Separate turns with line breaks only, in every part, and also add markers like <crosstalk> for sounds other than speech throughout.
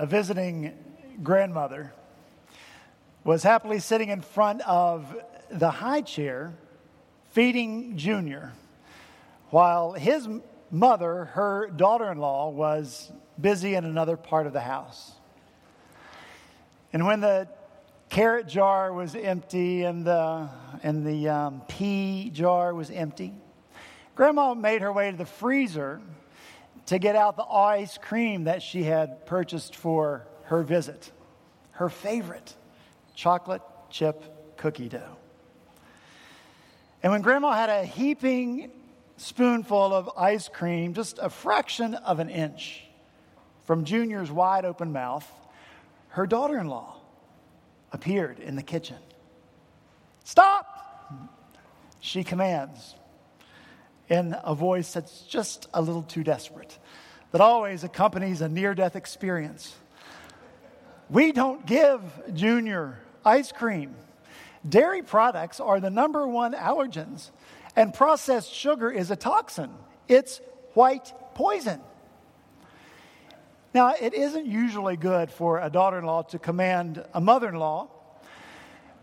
a visiting grandmother, was happily sitting in front of the high chair feeding Junior while his mother, her daughter in law, was busy in another part of the house. And when the carrot jar was empty and the, and the um, pea jar was empty, Grandma made her way to the freezer to get out the ice cream that she had purchased for her visit, her favorite chocolate chip cookie dough. And when Grandma had a heaping spoonful of ice cream, just a fraction of an inch from Junior's wide open mouth, her daughter in law appeared in the kitchen. Stop! She commands in a voice that's just a little too desperate, that always accompanies a near death experience. We don't give Junior ice cream. Dairy products are the number one allergens, and processed sugar is a toxin. It's white poison. Now, it isn't usually good for a daughter in law to command a mother in law,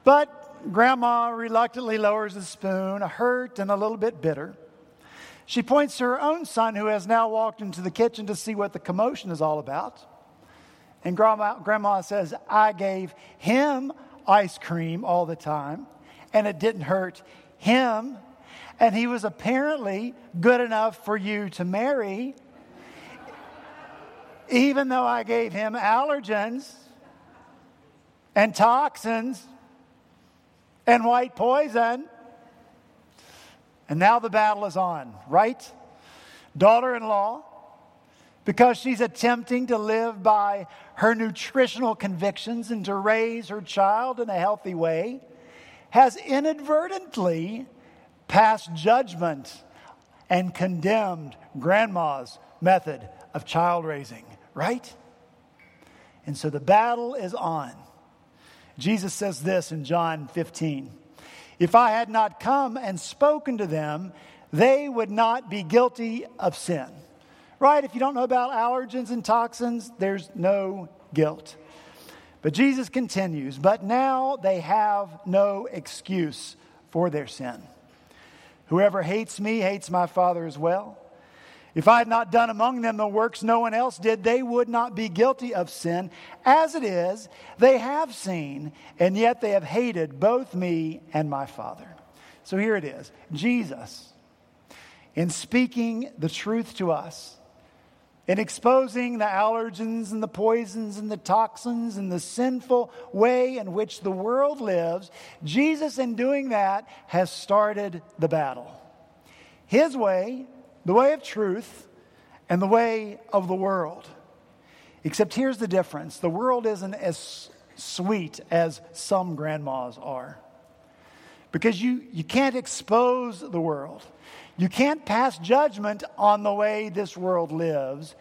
but grandma reluctantly lowers the spoon, hurt and a little bit bitter. She points to her own son, who has now walked into the kitchen to see what the commotion is all about. And grandma, grandma says, I gave him ice cream all the time, and it didn't hurt him. And he was apparently good enough for you to marry, even though I gave him allergens and toxins and white poison. And now the battle is on, right? Daughter in law, because she's attempting to live by her nutritional convictions and to raise her child in a healthy way, has inadvertently passed judgment and condemned grandma's method of child raising, right? And so the battle is on. Jesus says this in John 15. If I had not come and spoken to them, they would not be guilty of sin. Right? If you don't know about allergens and toxins, there's no guilt. But Jesus continues, but now they have no excuse for their sin. Whoever hates me hates my Father as well. If I had not done among them the works no one else did, they would not be guilty of sin. As it is, they have seen, and yet they have hated both me and my Father. So here it is Jesus, in speaking the truth to us, in exposing the allergens and the poisons and the toxins and the sinful way in which the world lives, Jesus, in doing that, has started the battle. His way the way of truth and the way of the world. Except here's the difference the world isn't as sweet as some grandmas are. Because you, you can't expose the world. You can't pass judgment on the way this world lives.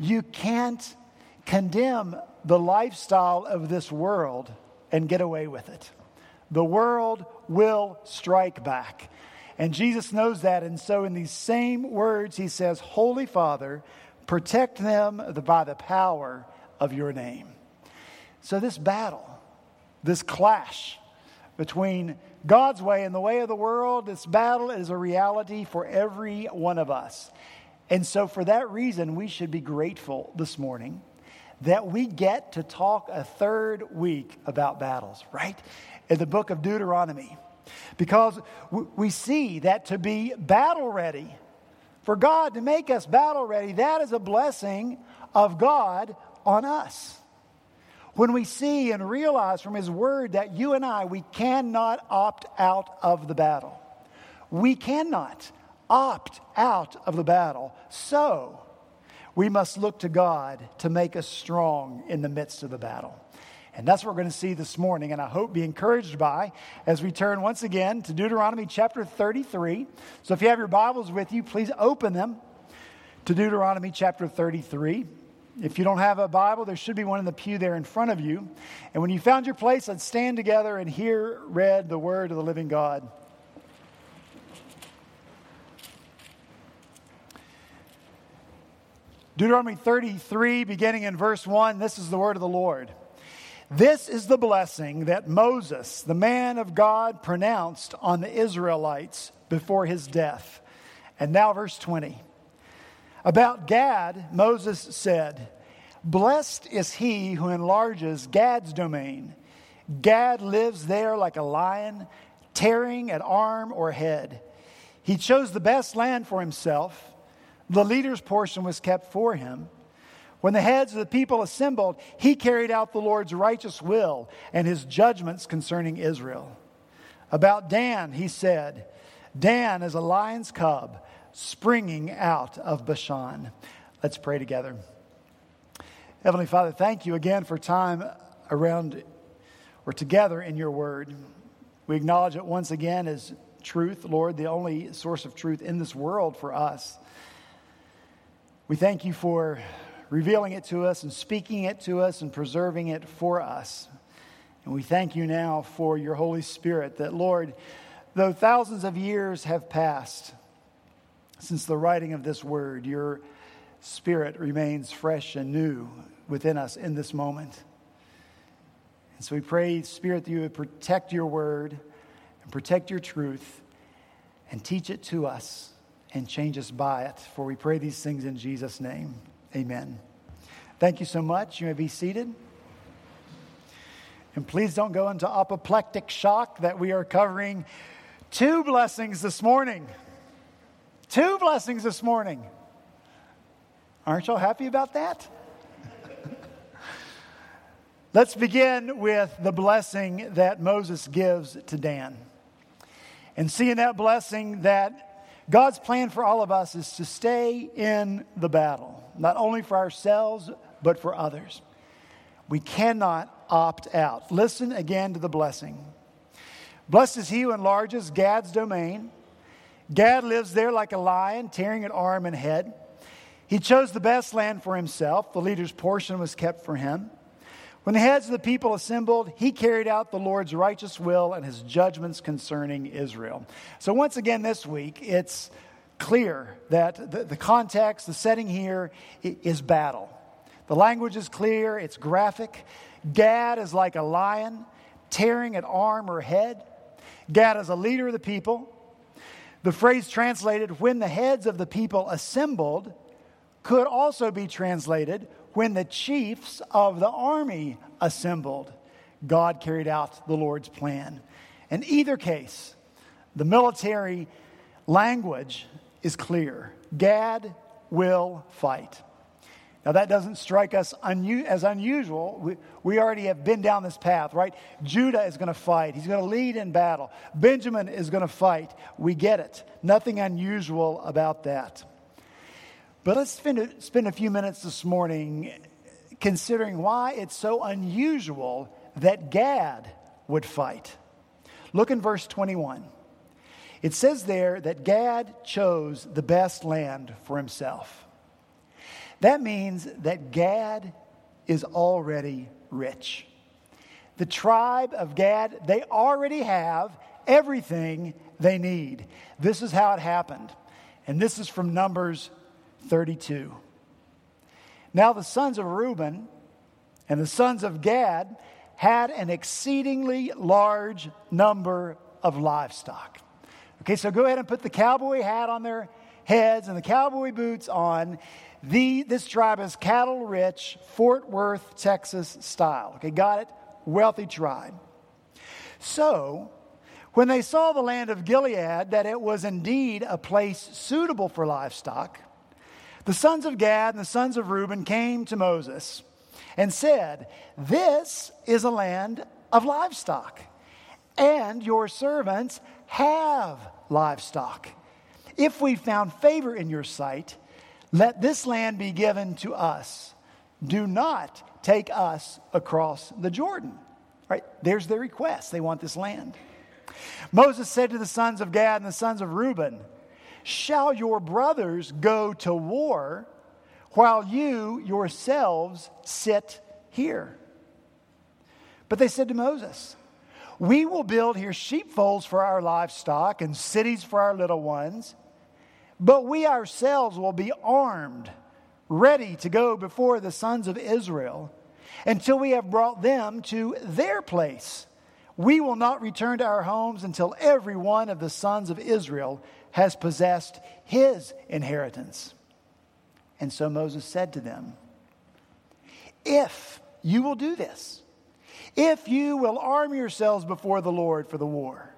You can't condemn the lifestyle of this world and get away with it. The world will strike back. And Jesus knows that. And so, in these same words, he says, Holy Father, protect them by the power of your name. So, this battle, this clash between God's way and the way of the world, this battle is a reality for every one of us. And so, for that reason, we should be grateful this morning that we get to talk a third week about battles, right? In the book of Deuteronomy. Because we see that to be battle ready, for God to make us battle ready, that is a blessing of God on us. When we see and realize from His Word that you and I, we cannot opt out of the battle. We cannot opt out of the battle. So, we must look to God to make us strong in the midst of the battle. And that's what we're going to see this morning, and I hope be encouraged by as we turn once again to Deuteronomy chapter 33. So if you have your Bibles with you, please open them to Deuteronomy chapter 33. If you don't have a Bible, there should be one in the pew there in front of you. And when you found your place, let's stand together and hear read the word of the living God. Deuteronomy 33, beginning in verse 1, this is the word of the Lord. This is the blessing that Moses, the man of God, pronounced on the Israelites before his death. And now, verse 20. About Gad, Moses said, Blessed is he who enlarges Gad's domain. Gad lives there like a lion, tearing at arm or head. He chose the best land for himself. The leader's portion was kept for him. When the heads of the people assembled, he carried out the Lord's righteous will and his judgments concerning Israel. About Dan, he said, Dan is a lion's cub springing out of Bashan. Let's pray together. Heavenly Father, thank you again for time around or together in your word. We acknowledge it once again as truth, Lord, the only source of truth in this world for us. We thank you for revealing it to us and speaking it to us and preserving it for us. And we thank you now for your Holy Spirit that, Lord, though thousands of years have passed since the writing of this word, your Spirit remains fresh and new within us in this moment. And so we pray, Spirit, that you would protect your word and protect your truth and teach it to us and change us by it. For we pray these things in Jesus' name. Amen. Thank you so much. You may be seated. And please don't go into apoplectic shock that we are covering two blessings this morning. Two blessings this morning. Aren't y'all happy about that? <laughs> Let's begin with the blessing that Moses gives to Dan. And seeing that blessing that God's plan for all of us is to stay in the battle, not only for ourselves, but for others. We cannot opt out. Listen again to the blessing. Blessed is he who enlarges Gad's domain. Gad lives there like a lion, tearing at arm and head. He chose the best land for himself. The leader's portion was kept for him. When the heads of the people assembled, he carried out the Lord's righteous will and his judgments concerning Israel. So, once again, this week, it's clear that the, the context, the setting here is battle. The language is clear, it's graphic. Gad is like a lion tearing at arm or head. Gad is a leader of the people. The phrase translated, when the heads of the people assembled, could also be translated, when the chiefs of the army assembled, Gad carried out the Lord's plan. In either case, the military language is clear Gad will fight. Now, that doesn't strike us unu- as unusual. We, we already have been down this path, right? Judah is going to fight, he's going to lead in battle. Benjamin is going to fight. We get it. Nothing unusual about that. But let's spend a, spend a few minutes this morning considering why it's so unusual that Gad would fight. Look in verse 21. It says there that Gad chose the best land for himself. That means that Gad is already rich. The tribe of Gad, they already have everything they need. This is how it happened. And this is from Numbers 32. Now the sons of Reuben and the sons of Gad had an exceedingly large number of livestock. Okay, so go ahead and put the cowboy hat on their heads and the cowboy boots on. The, this tribe is cattle rich, Fort Worth, Texas style. Okay, got it? Wealthy tribe. So, when they saw the land of Gilead, that it was indeed a place suitable for livestock, the sons of Gad and the sons of Reuben came to Moses and said, This is a land of livestock, and your servants have livestock. If we found favor in your sight, let this land be given to us. Do not take us across the Jordan. Right? There's their request. They want this land. Moses said to the sons of Gad and the sons of Reuben, Shall your brothers go to war while you yourselves sit here? But they said to Moses, We will build here sheepfolds for our livestock and cities for our little ones, but we ourselves will be armed ready to go before the sons of Israel until we have brought them to their place. We will not return to our homes until every one of the sons of Israel has possessed his inheritance. And so Moses said to them, If you will do this, if you will arm yourselves before the Lord for the war,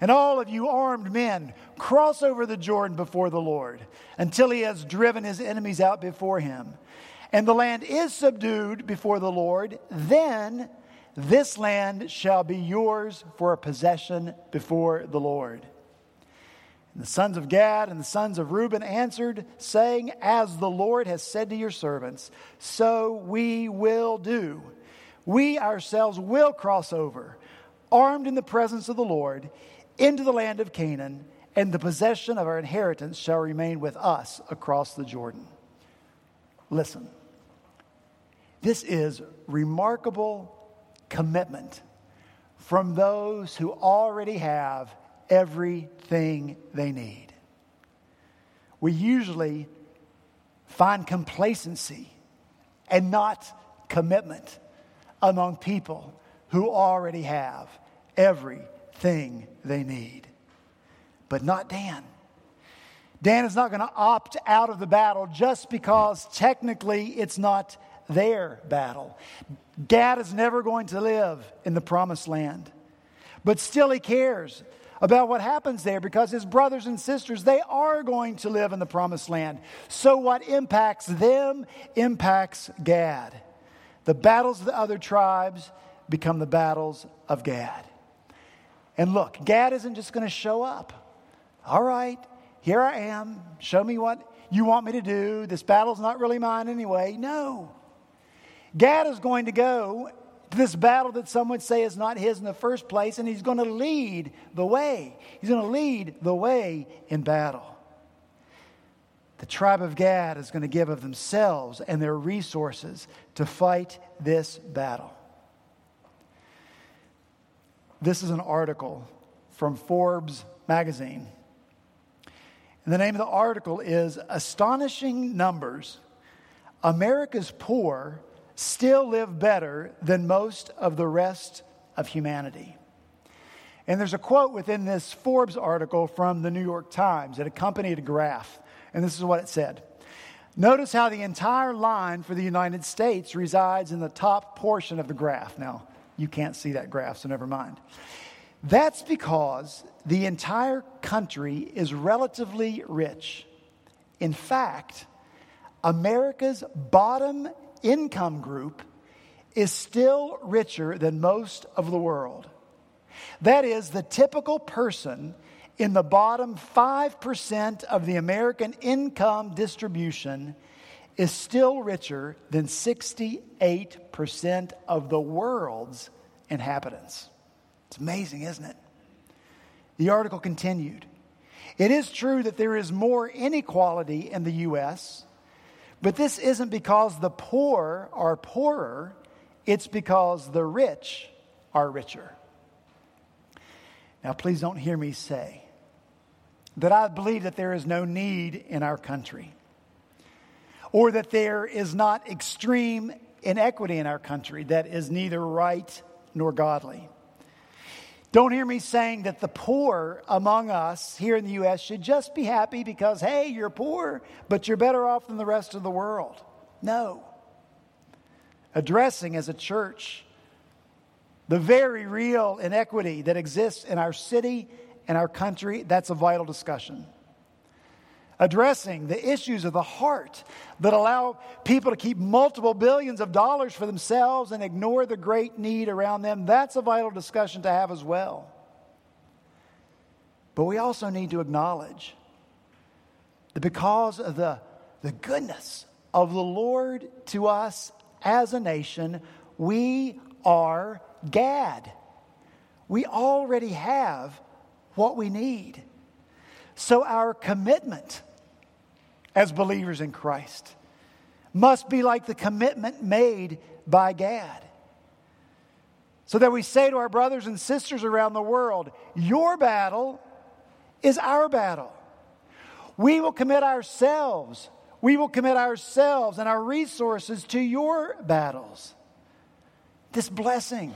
and all of you armed men cross over the Jordan before the Lord until he has driven his enemies out before him, and the land is subdued before the Lord, then this land shall be yours for a possession before the Lord. And the sons of Gad and the sons of Reuben answered, saying, As the Lord has said to your servants, so we will do. We ourselves will cross over, armed in the presence of the Lord, into the land of Canaan, and the possession of our inheritance shall remain with us across the Jordan. Listen, this is remarkable commitment from those who already have everything they need. We usually find complacency and not commitment among people who already have everything they need. But not Dan. Dan is not going to opt out of the battle just because technically it's not their battle. Gad is never going to live in the promised land, but still he cares about what happens there because his brothers and sisters, they are going to live in the promised land. So what impacts them impacts Gad. The battles of the other tribes become the battles of Gad. And look, Gad isn't just going to show up. All right, here I am. Show me what you want me to do. This battle's not really mine anyway. No. Gad is going to go to this battle that some would say is not his in the first place, and he's going to lead the way. He's going to lead the way in battle. The tribe of Gad is going to give of themselves and their resources to fight this battle. This is an article from Forbes magazine. And the name of the article is Astonishing Numbers America's Poor Still Live Better Than Most of the Rest of Humanity. And there's a quote within this Forbes article from the New York Times that accompanied a graph. And this is what it said Notice how the entire line for the United States resides in the top portion of the graph. Now, you can't see that graph, so never mind. That's because the entire country is relatively rich. In fact, America's bottom income group is still richer than most of the world. That is, the typical person in the bottom 5% of the American income distribution is still richer than 68% of the world's inhabitants. It's amazing, isn't it? The article continued. It is true that there is more inequality in the U.S., but this isn't because the poor are poorer, it's because the rich are richer. Now, please don't hear me say that I believe that there is no need in our country or that there is not extreme inequity in our country that is neither right nor godly. Don't hear me saying that the poor among us here in the U.S. should just be happy because, hey, you're poor, but you're better off than the rest of the world. No. Addressing as a church the very real inequity that exists in our city and our country, that's a vital discussion. Addressing the issues of the heart that allow people to keep multiple billions of dollars for themselves and ignore the great need around them, that's a vital discussion to have as well. But we also need to acknowledge that because of the, the goodness of the Lord to us as a nation, we are Gad. We already have what we need. So, our commitment as believers in Christ must be like the commitment made by Gad. So that we say to our brothers and sisters around the world, Your battle is our battle. We will commit ourselves We will commit ourselves and our resources to your battles. This blessing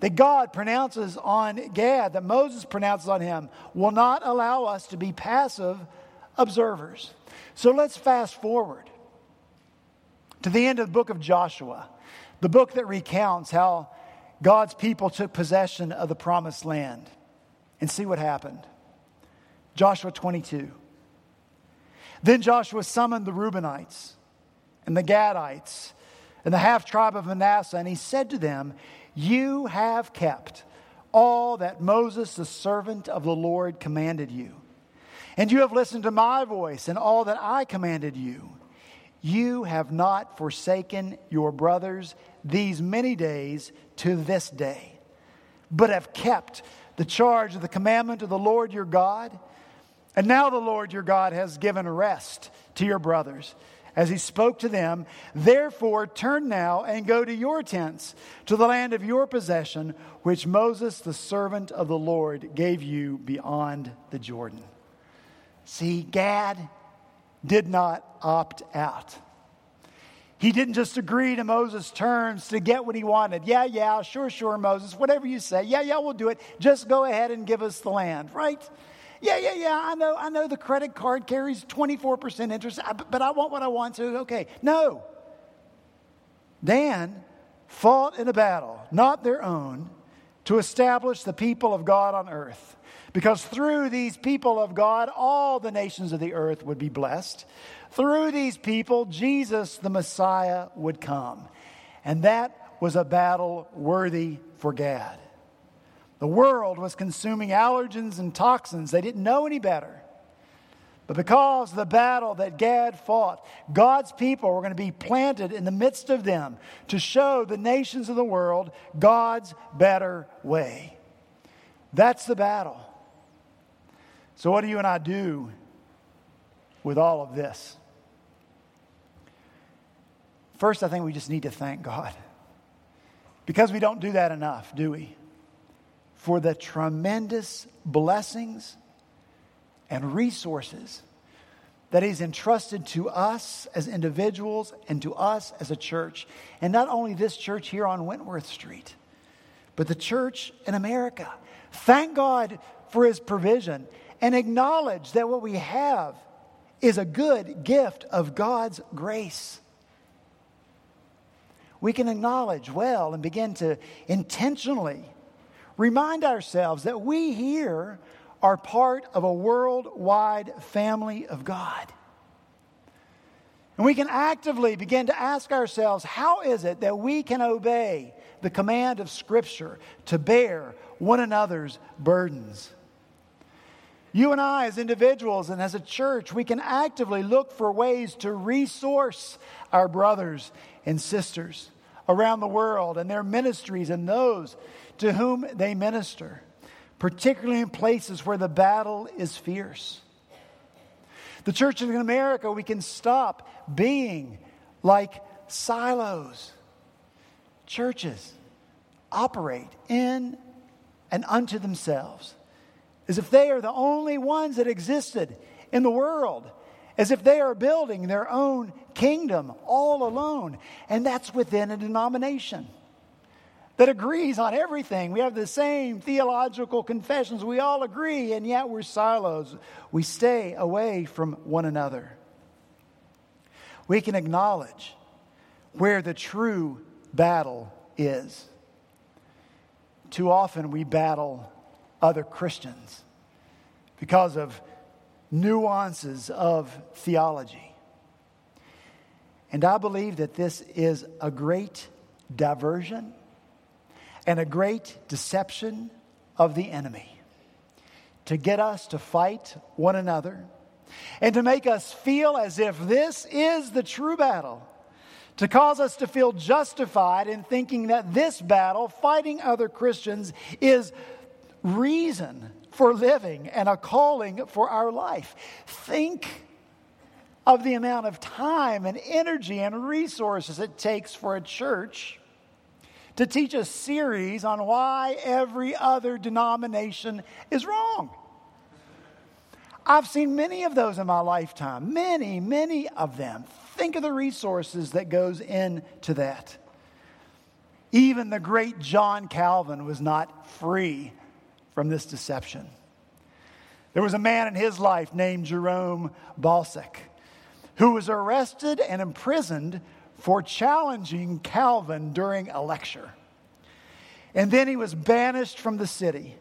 that God pronounces on Gad, that Moses pronounces on him, will not allow us to be passive observers. So let's fast forward to the end of the book of Joshua, the book that recounts how God's people took possession of the promised land, and see what happened. Joshua 22. Then Joshua summoned the Reubenites and the Gadites and the half tribe of Manasseh, and he said to them, You have kept all that Moses, the servant of the Lord, commanded you. And you have listened to my voice and all that I commanded you. You have not forsaken your brothers these many days to this day, but have kept the charge of the commandment of the Lord your God and now the Lord your God has given rest to your brothers as he spoke to them. Therefore, turn now and go to your tents, to the land of your possession, which Moses, the servant of the Lord, gave you beyond the Jordan. See, Gad did not opt out. He didn't just agree to Moses' terms to get what he wanted. Yeah, yeah, sure, sure, Moses, whatever you say. Yeah, yeah, we'll do it. Just go ahead and give us the land, right? Yeah, yeah, yeah, I know, I know the credit card carries 24% interest, but I want what I want, so okay. No. Dan fought in a battle, not their own, to establish the people of God on earth. Because through these people of God, all the nations of the earth would be blessed. Through these people, Jesus, the Messiah, would come. And that was a battle worthy for Gad. The world was consuming allergens and toxins. They didn't know any better. But because of the battle that Gad fought, God's people were going to be planted in the midst of them to show the nations of the world God's better way. That's the battle. So, what do you and I do with all of this? First, I think we just need to thank God. Because we don't do that enough, do we? For the tremendous blessings and resources that He's entrusted to us as individuals and to us as a church. And not only this church here on Wentworth Street, but the church in America. Thank God for His provision and acknowledge that what we have is a good gift of God's grace. We can acknowledge well and begin to intentionally remind ourselves that we here are part of a worldwide family of God. And we can actively begin to ask ourselves how is it that we can obey the command of Scripture to bear one another's burdens? You and I, as individuals and as a church, we can actively look for ways to resource our brothers and sisters around the world and their ministries and those to whom they minister, particularly in places where the battle is fierce. The church in America, we can stop being like silos. Churches operate in and unto themselves as if they are the only ones that existed in the world, as if they are building their own kingdom all alone. And that's within a denomination that agrees on everything. We have the same theological confessions. We all agree, and yet we're silos. We stay away from one another. We can acknowledge where the true battle is. Too often we battle other Christians because of nuances of theology. And I believe that this is a great diversion and a great deception of the enemy to get us to fight one another and to make us feel as if this is the true battle, to cause us to feel justified in thinking that this battle, fighting other Christians, is reason for living and a calling for our life. Think of the amount of time and energy and resources it takes for a church to teach a series on why every other denomination is wrong. I've seen many of those in my lifetime, many, many of them. Think of the resources that goes into that. Even the great John Calvin was not free from this deception. There was a man in his life named Jerome Bolsec who was arrested and imprisoned for challenging Calvin during a lecture. And then he was banished from the city.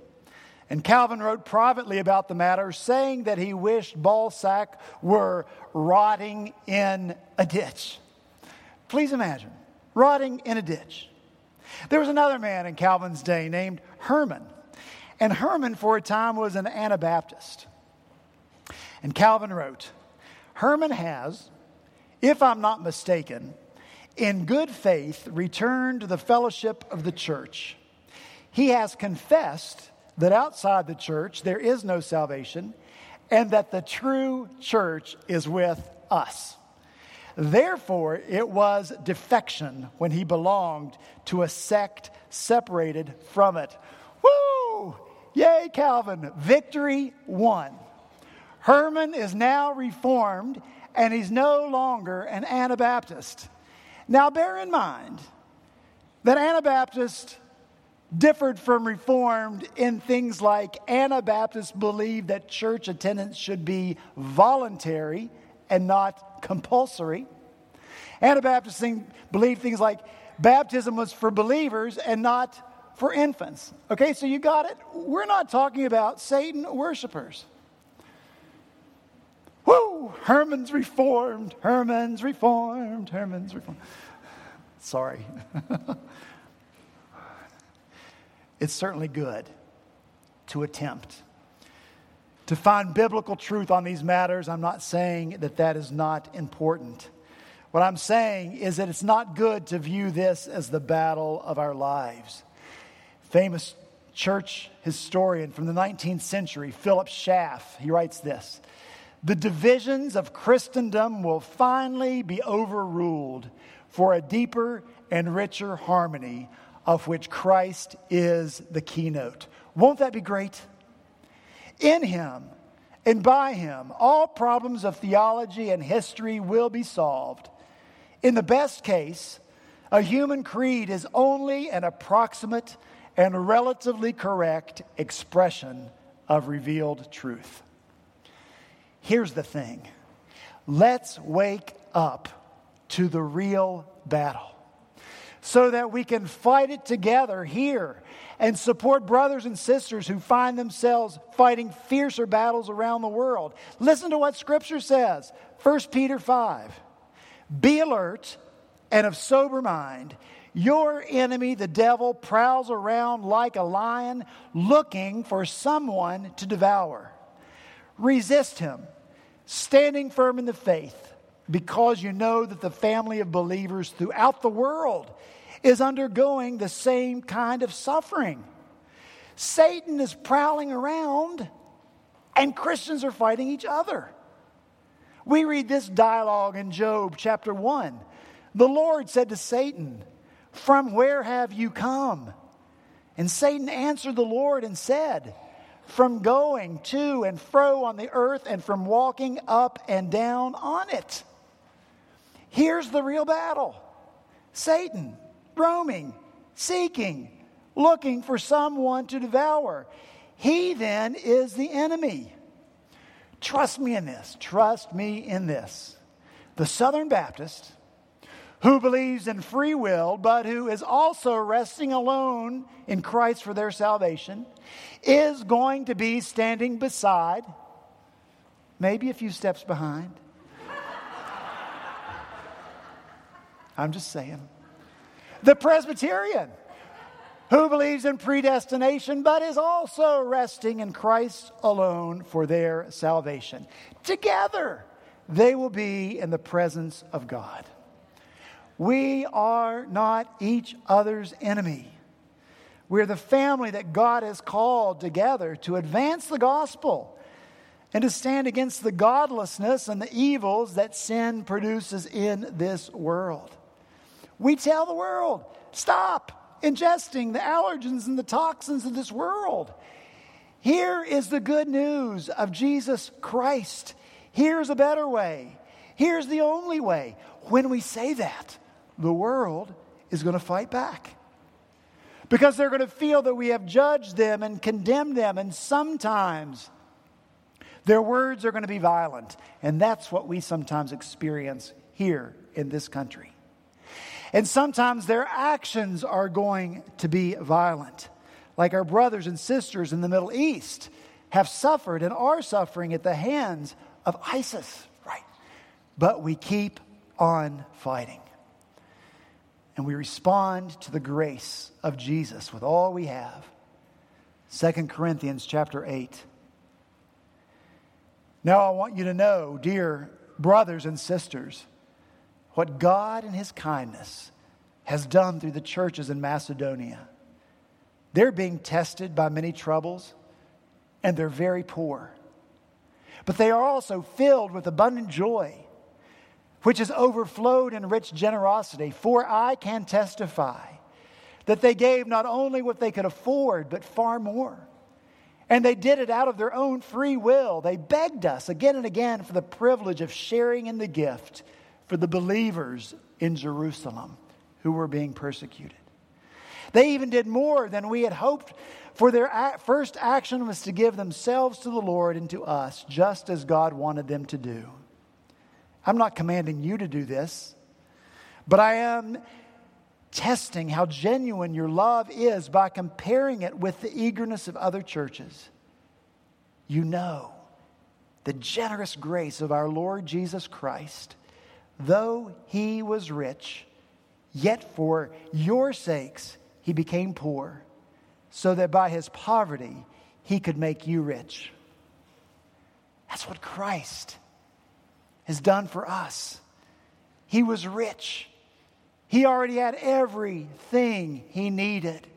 And Calvin wrote privately about the matter, saying that he wished Bolsec were rotting in a ditch. Please imagine, rotting in a ditch. There was another man in Calvin's day named Herman. And Herman, for a time, was an Anabaptist. And Calvin wrote Herman has, if I'm not mistaken, in good faith returned to the fellowship of the church. He has confessed that outside the church there is no salvation and that the true church is with us. Therefore, it was defection when he belonged to a sect separated from it. Woo! Yay, Calvin! Victory won. Herman is now reformed and he's no longer an Anabaptist. Now, bear in mind that Anabaptists differed from Reformed in things like Anabaptists believed that church attendance should be voluntary and not compulsory. Anabaptists think, believe things like baptism was for believers and not for infants. Okay, so you got it. We're not talking about Satan worshipers. Woo! Herman's reformed, Herman's reformed, Herman's reformed. Sorry. <laughs> it's certainly good to attempt to find biblical truth on these matters. I'm not saying that that is not important. What I'm saying is that it's not good to view this as the battle of our lives. Famous church historian from the 19th century, Philip Schaff, he writes this The divisions of Christendom will finally be overruled for a deeper and richer harmony of which Christ is the keynote. Won't that be great? In Him and by Him, all problems of theology and history will be solved. In the best case, a human creed is only an approximate and relatively correct expression of revealed truth. Here's the thing let's wake up to the real battle so that we can fight it together here and support brothers and sisters who find themselves fighting fiercer battles around the world. Listen to what Scripture says 1 Peter 5. Be alert and of sober mind. Your enemy, the devil, prowls around like a lion looking for someone to devour. Resist him, standing firm in the faith because you know that the family of believers throughout the world is undergoing the same kind of suffering. Satan is prowling around, and Christians are fighting each other. We read this dialogue in Job chapter 1. The Lord said to Satan, From where have you come? And Satan answered the Lord and said, From going to and fro on the earth and from walking up and down on it. Here's the real battle Satan roaming, seeking, looking for someone to devour. He then is the enemy. Trust me in this. Trust me in this. The Southern Baptist, who believes in free will, but who is also resting alone in Christ for their salvation, is going to be standing beside, maybe a few steps behind, <laughs> I'm just saying. The Presbyterian, who believes in predestination but is also resting in Christ alone for their salvation. Together, they will be in the presence of God. We are not each other's enemy. We're the family that God has called together to advance the gospel and to stand against the godlessness and the evils that sin produces in this world. We tell the world, stop ingesting the allergens and the toxins of this world. Here is the good news of Jesus Christ. Here's a better way. Here's the only way. When we say that, the world is going to fight back. Because they're going to feel that we have judged them and condemned them, and sometimes their words are going to be violent. And that's what we sometimes experience here in this country. And sometimes their actions are going to be violent like our brothers and sisters in the Middle East, have suffered and are suffering at the hands of ISIS, right? But we keep on fighting. And we respond to the grace of Jesus with all we have. 2 Corinthians chapter 8. Now I want you to know, dear brothers and sisters, what God in his kindness has done through the churches in Macedonia they're being tested by many troubles, and they're very poor. But they are also filled with abundant joy, which has overflowed in rich generosity. For I can testify that they gave not only what they could afford, but far more. And they did it out of their own free will. They begged us again and again for the privilege of sharing in the gift for the believers in Jerusalem who were being persecuted. They even did more than we had hoped, for their first action was to give themselves to the Lord and to us, just as God wanted them to do. I'm not commanding you to do this, but I am testing how genuine your love is by comparing it with the eagerness of other churches. You know the generous grace of our Lord Jesus Christ. Though he was rich, yet for your sakes he became poor so that by his poverty he could make you rich. That's what Christ has done for us. He was rich. He already had everything he needed.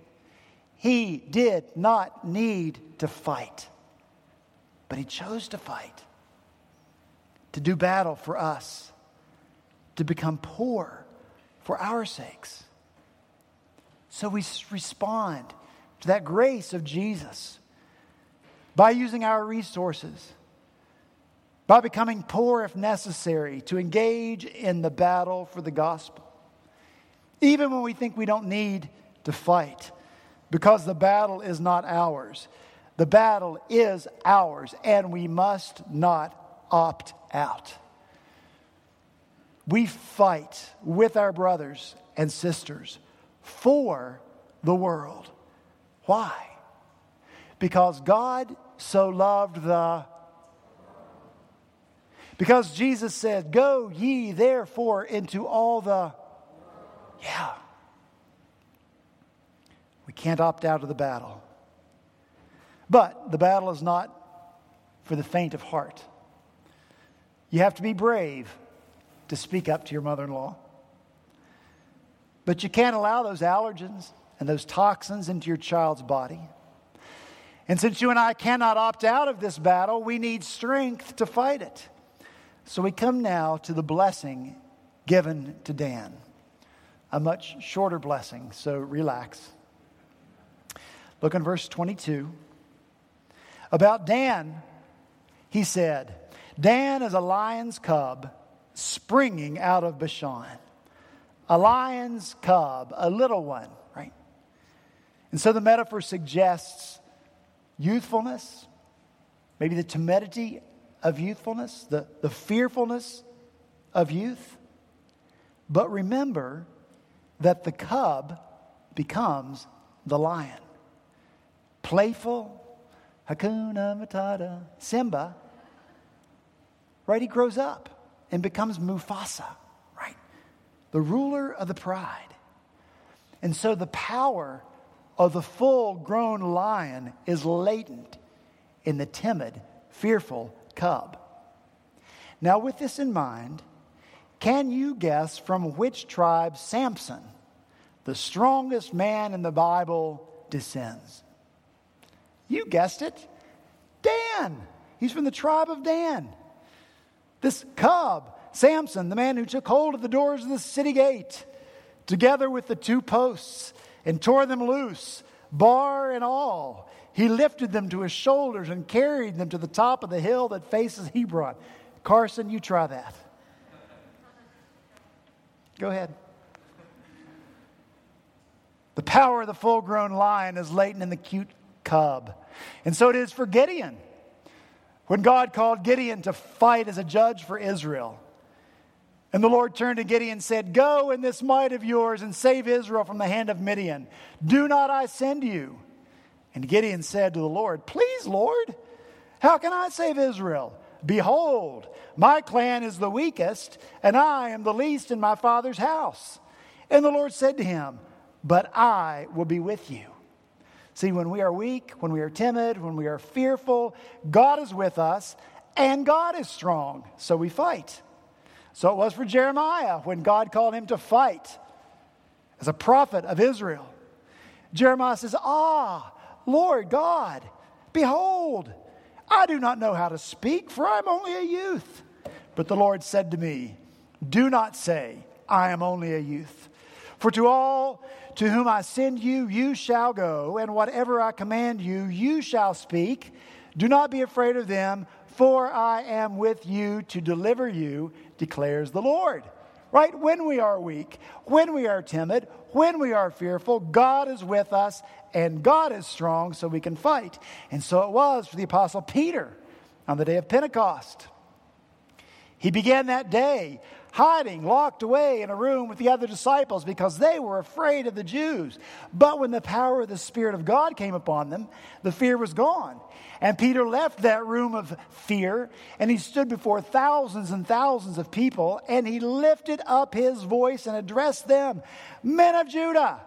He did not need to fight, but he chose to fight, to do battle for us, to become poor for our sakes. So we respond to that grace of Jesus by using our resources, by becoming poor if necessary, to engage in the battle for the gospel. Even when we think we don't need to fight, because the battle is not ours. The battle is ours, and we must not opt out. We fight with our brothers and sisters for the world. Why? Because God so loved the. Because Jesus said, Go ye therefore into all the. Yeah. We can't opt out of the battle. But the battle is not for the faint of heart. You have to be brave to speak up to your mother in law. But you can't allow those allergens and those toxins into your child's body. And since you and I cannot opt out of this battle, we need strength to fight it. So we come now to the blessing given to Dan. A much shorter blessing, so relax. Look in verse 22. About Dan, he said, Dan is a lion's cub springing out of Bashan a lion's cub, a little one, right? And so the metaphor suggests youthfulness, maybe the timidity of youthfulness, the, the fearfulness of youth. But remember that the cub becomes the lion. Playful, Hakuna Matata, Simba, right? He grows up and becomes Mufasa right? the ruler of the pride. And so the power of the full grown lion is latent in the timid, fearful cub. Now, with this in mind, can you guess from which tribe Samson, the strongest man in the Bible, descends? You guessed it. Dan. He's from the tribe of Dan. This cub Samson, the man who took hold of the doors of the city gate, together with the two posts, and tore them loose, bar and all. He lifted them to his shoulders and carried them to the top of the hill that faces Hebron. Carson, you try that. Go ahead. The power of the full grown lion is latent in the cute cub. And so it is for Gideon. When God called Gideon to fight as a judge for Israel, and the Lord turned to Gideon and said, Go in this might of yours and save Israel from the hand of Midian. Do not I send you? And Gideon said to the Lord, Please, Lord, how can I save Israel? Behold, my clan is the weakest, and I am the least in my father's house. And the Lord said to him, But I will be with you. See, when we are weak, when we are timid, when we are fearful, God is with us, and God is strong, so we fight. So it was for Jeremiah when God called him to fight as a prophet of Israel. Jeremiah says, Ah, Lord God, behold, I do not know how to speak, for I am only a youth. But the Lord said to me, Do not say, I am only a youth. For to all to whom I send you, you shall go, and whatever I command you, you shall speak. Do not be afraid of them, for I am with you to deliver you, declares the Lord. Right? When we are weak, when we are timid, when we are fearful, God is with us and God is strong so we can fight. And so it was for the Apostle Peter on the day of Pentecost. He began that day hiding, locked away in a room with the other disciples because they were afraid of the Jews. But when the power of the Spirit of God came upon them, the fear was gone. And Peter left that room of fear and he stood before thousands and thousands of people and he lifted up his voice and addressed them Men of Judah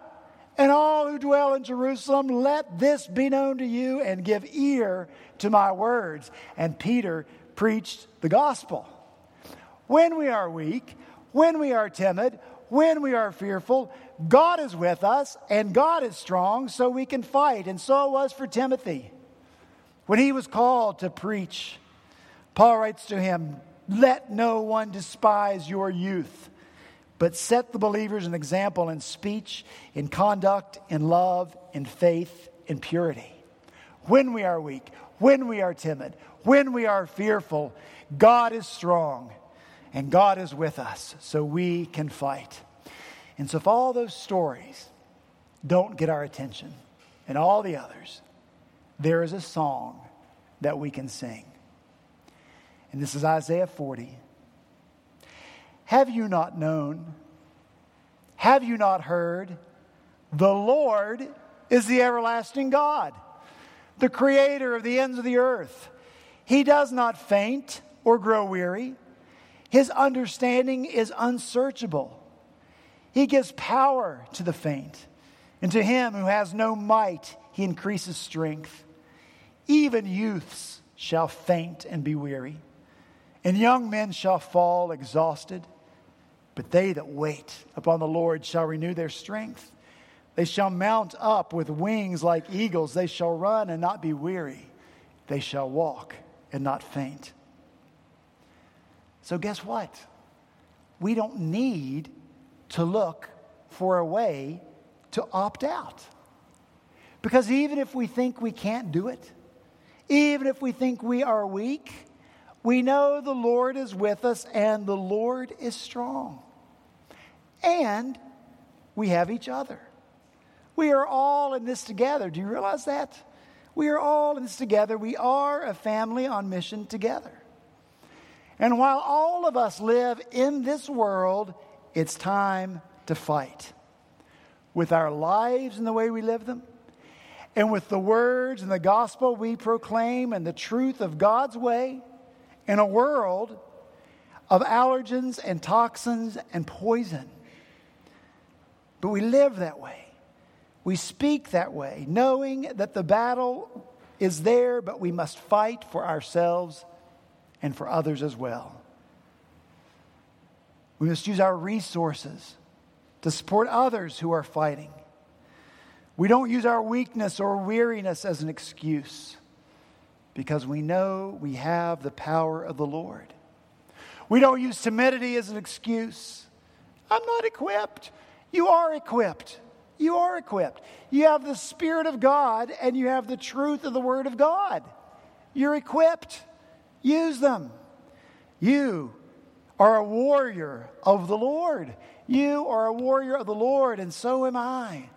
and all who dwell in Jerusalem, let this be known to you and give ear to my words. And Peter preached the gospel. When we are weak, when we are timid, when we are fearful, God is with us and God is strong so we can fight. And so it was for Timothy. When he was called to preach, Paul writes to him, Let no one despise your youth, but set the believers an example in speech, in conduct, in love, in faith, in purity. When we are weak, when we are timid, when we are fearful, God is strong and God is with us so we can fight. And so, if all those stories don't get our attention and all the others, there is a song that we can sing. And this is Isaiah 40. Have you not known? Have you not heard? The Lord is the everlasting God, the creator of the ends of the earth. He does not faint or grow weary. His understanding is unsearchable. He gives power to the faint, and to him who has no might, he increases strength. Even youths shall faint and be weary, and young men shall fall exhausted. But they that wait upon the Lord shall renew their strength. They shall mount up with wings like eagles. They shall run and not be weary. They shall walk and not faint. So, guess what? We don't need to look for a way to opt out. Because even if we think we can't do it, even if we think we are weak, we know the Lord is with us and the Lord is strong. And we have each other. We are all in this together. Do you realize that? We are all in this together. We are a family on mission together. And while all of us live in this world, it's time to fight with our lives and the way we live them, and with the words and the gospel we proclaim and the truth of God's way in a world of allergens and toxins and poison. But we live that way. We speak that way, knowing that the battle is there, but we must fight for ourselves and for others as well. We must use our resources to support others who are fighting. We don't use our weakness or weariness as an excuse because we know we have the power of the Lord. We don't use timidity as an excuse. I'm not equipped. You are equipped. You are equipped. You have the Spirit of God and you have the truth of the Word of God. You're equipped. Use them. You are a warrior of the Lord. You are a warrior of the Lord, and so am I.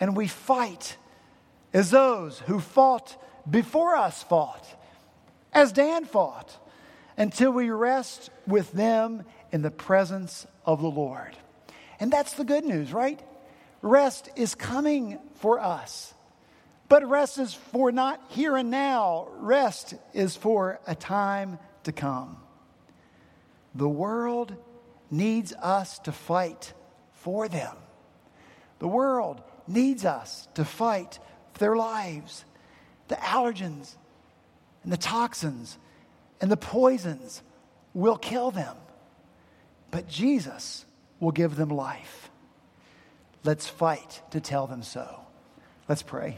And we fight as those who fought before us fought, as Dan fought, until we rest with them in the presence of the Lord. And that's the good news, right? Rest is coming for us. But rest is for not here and now, rest is for a time to come. The world needs us to fight for them. The world needs us to fight for their lives. The allergens and the toxins and the poisons will kill them, but Jesus will give them life. Let's fight to tell them so. Let's pray.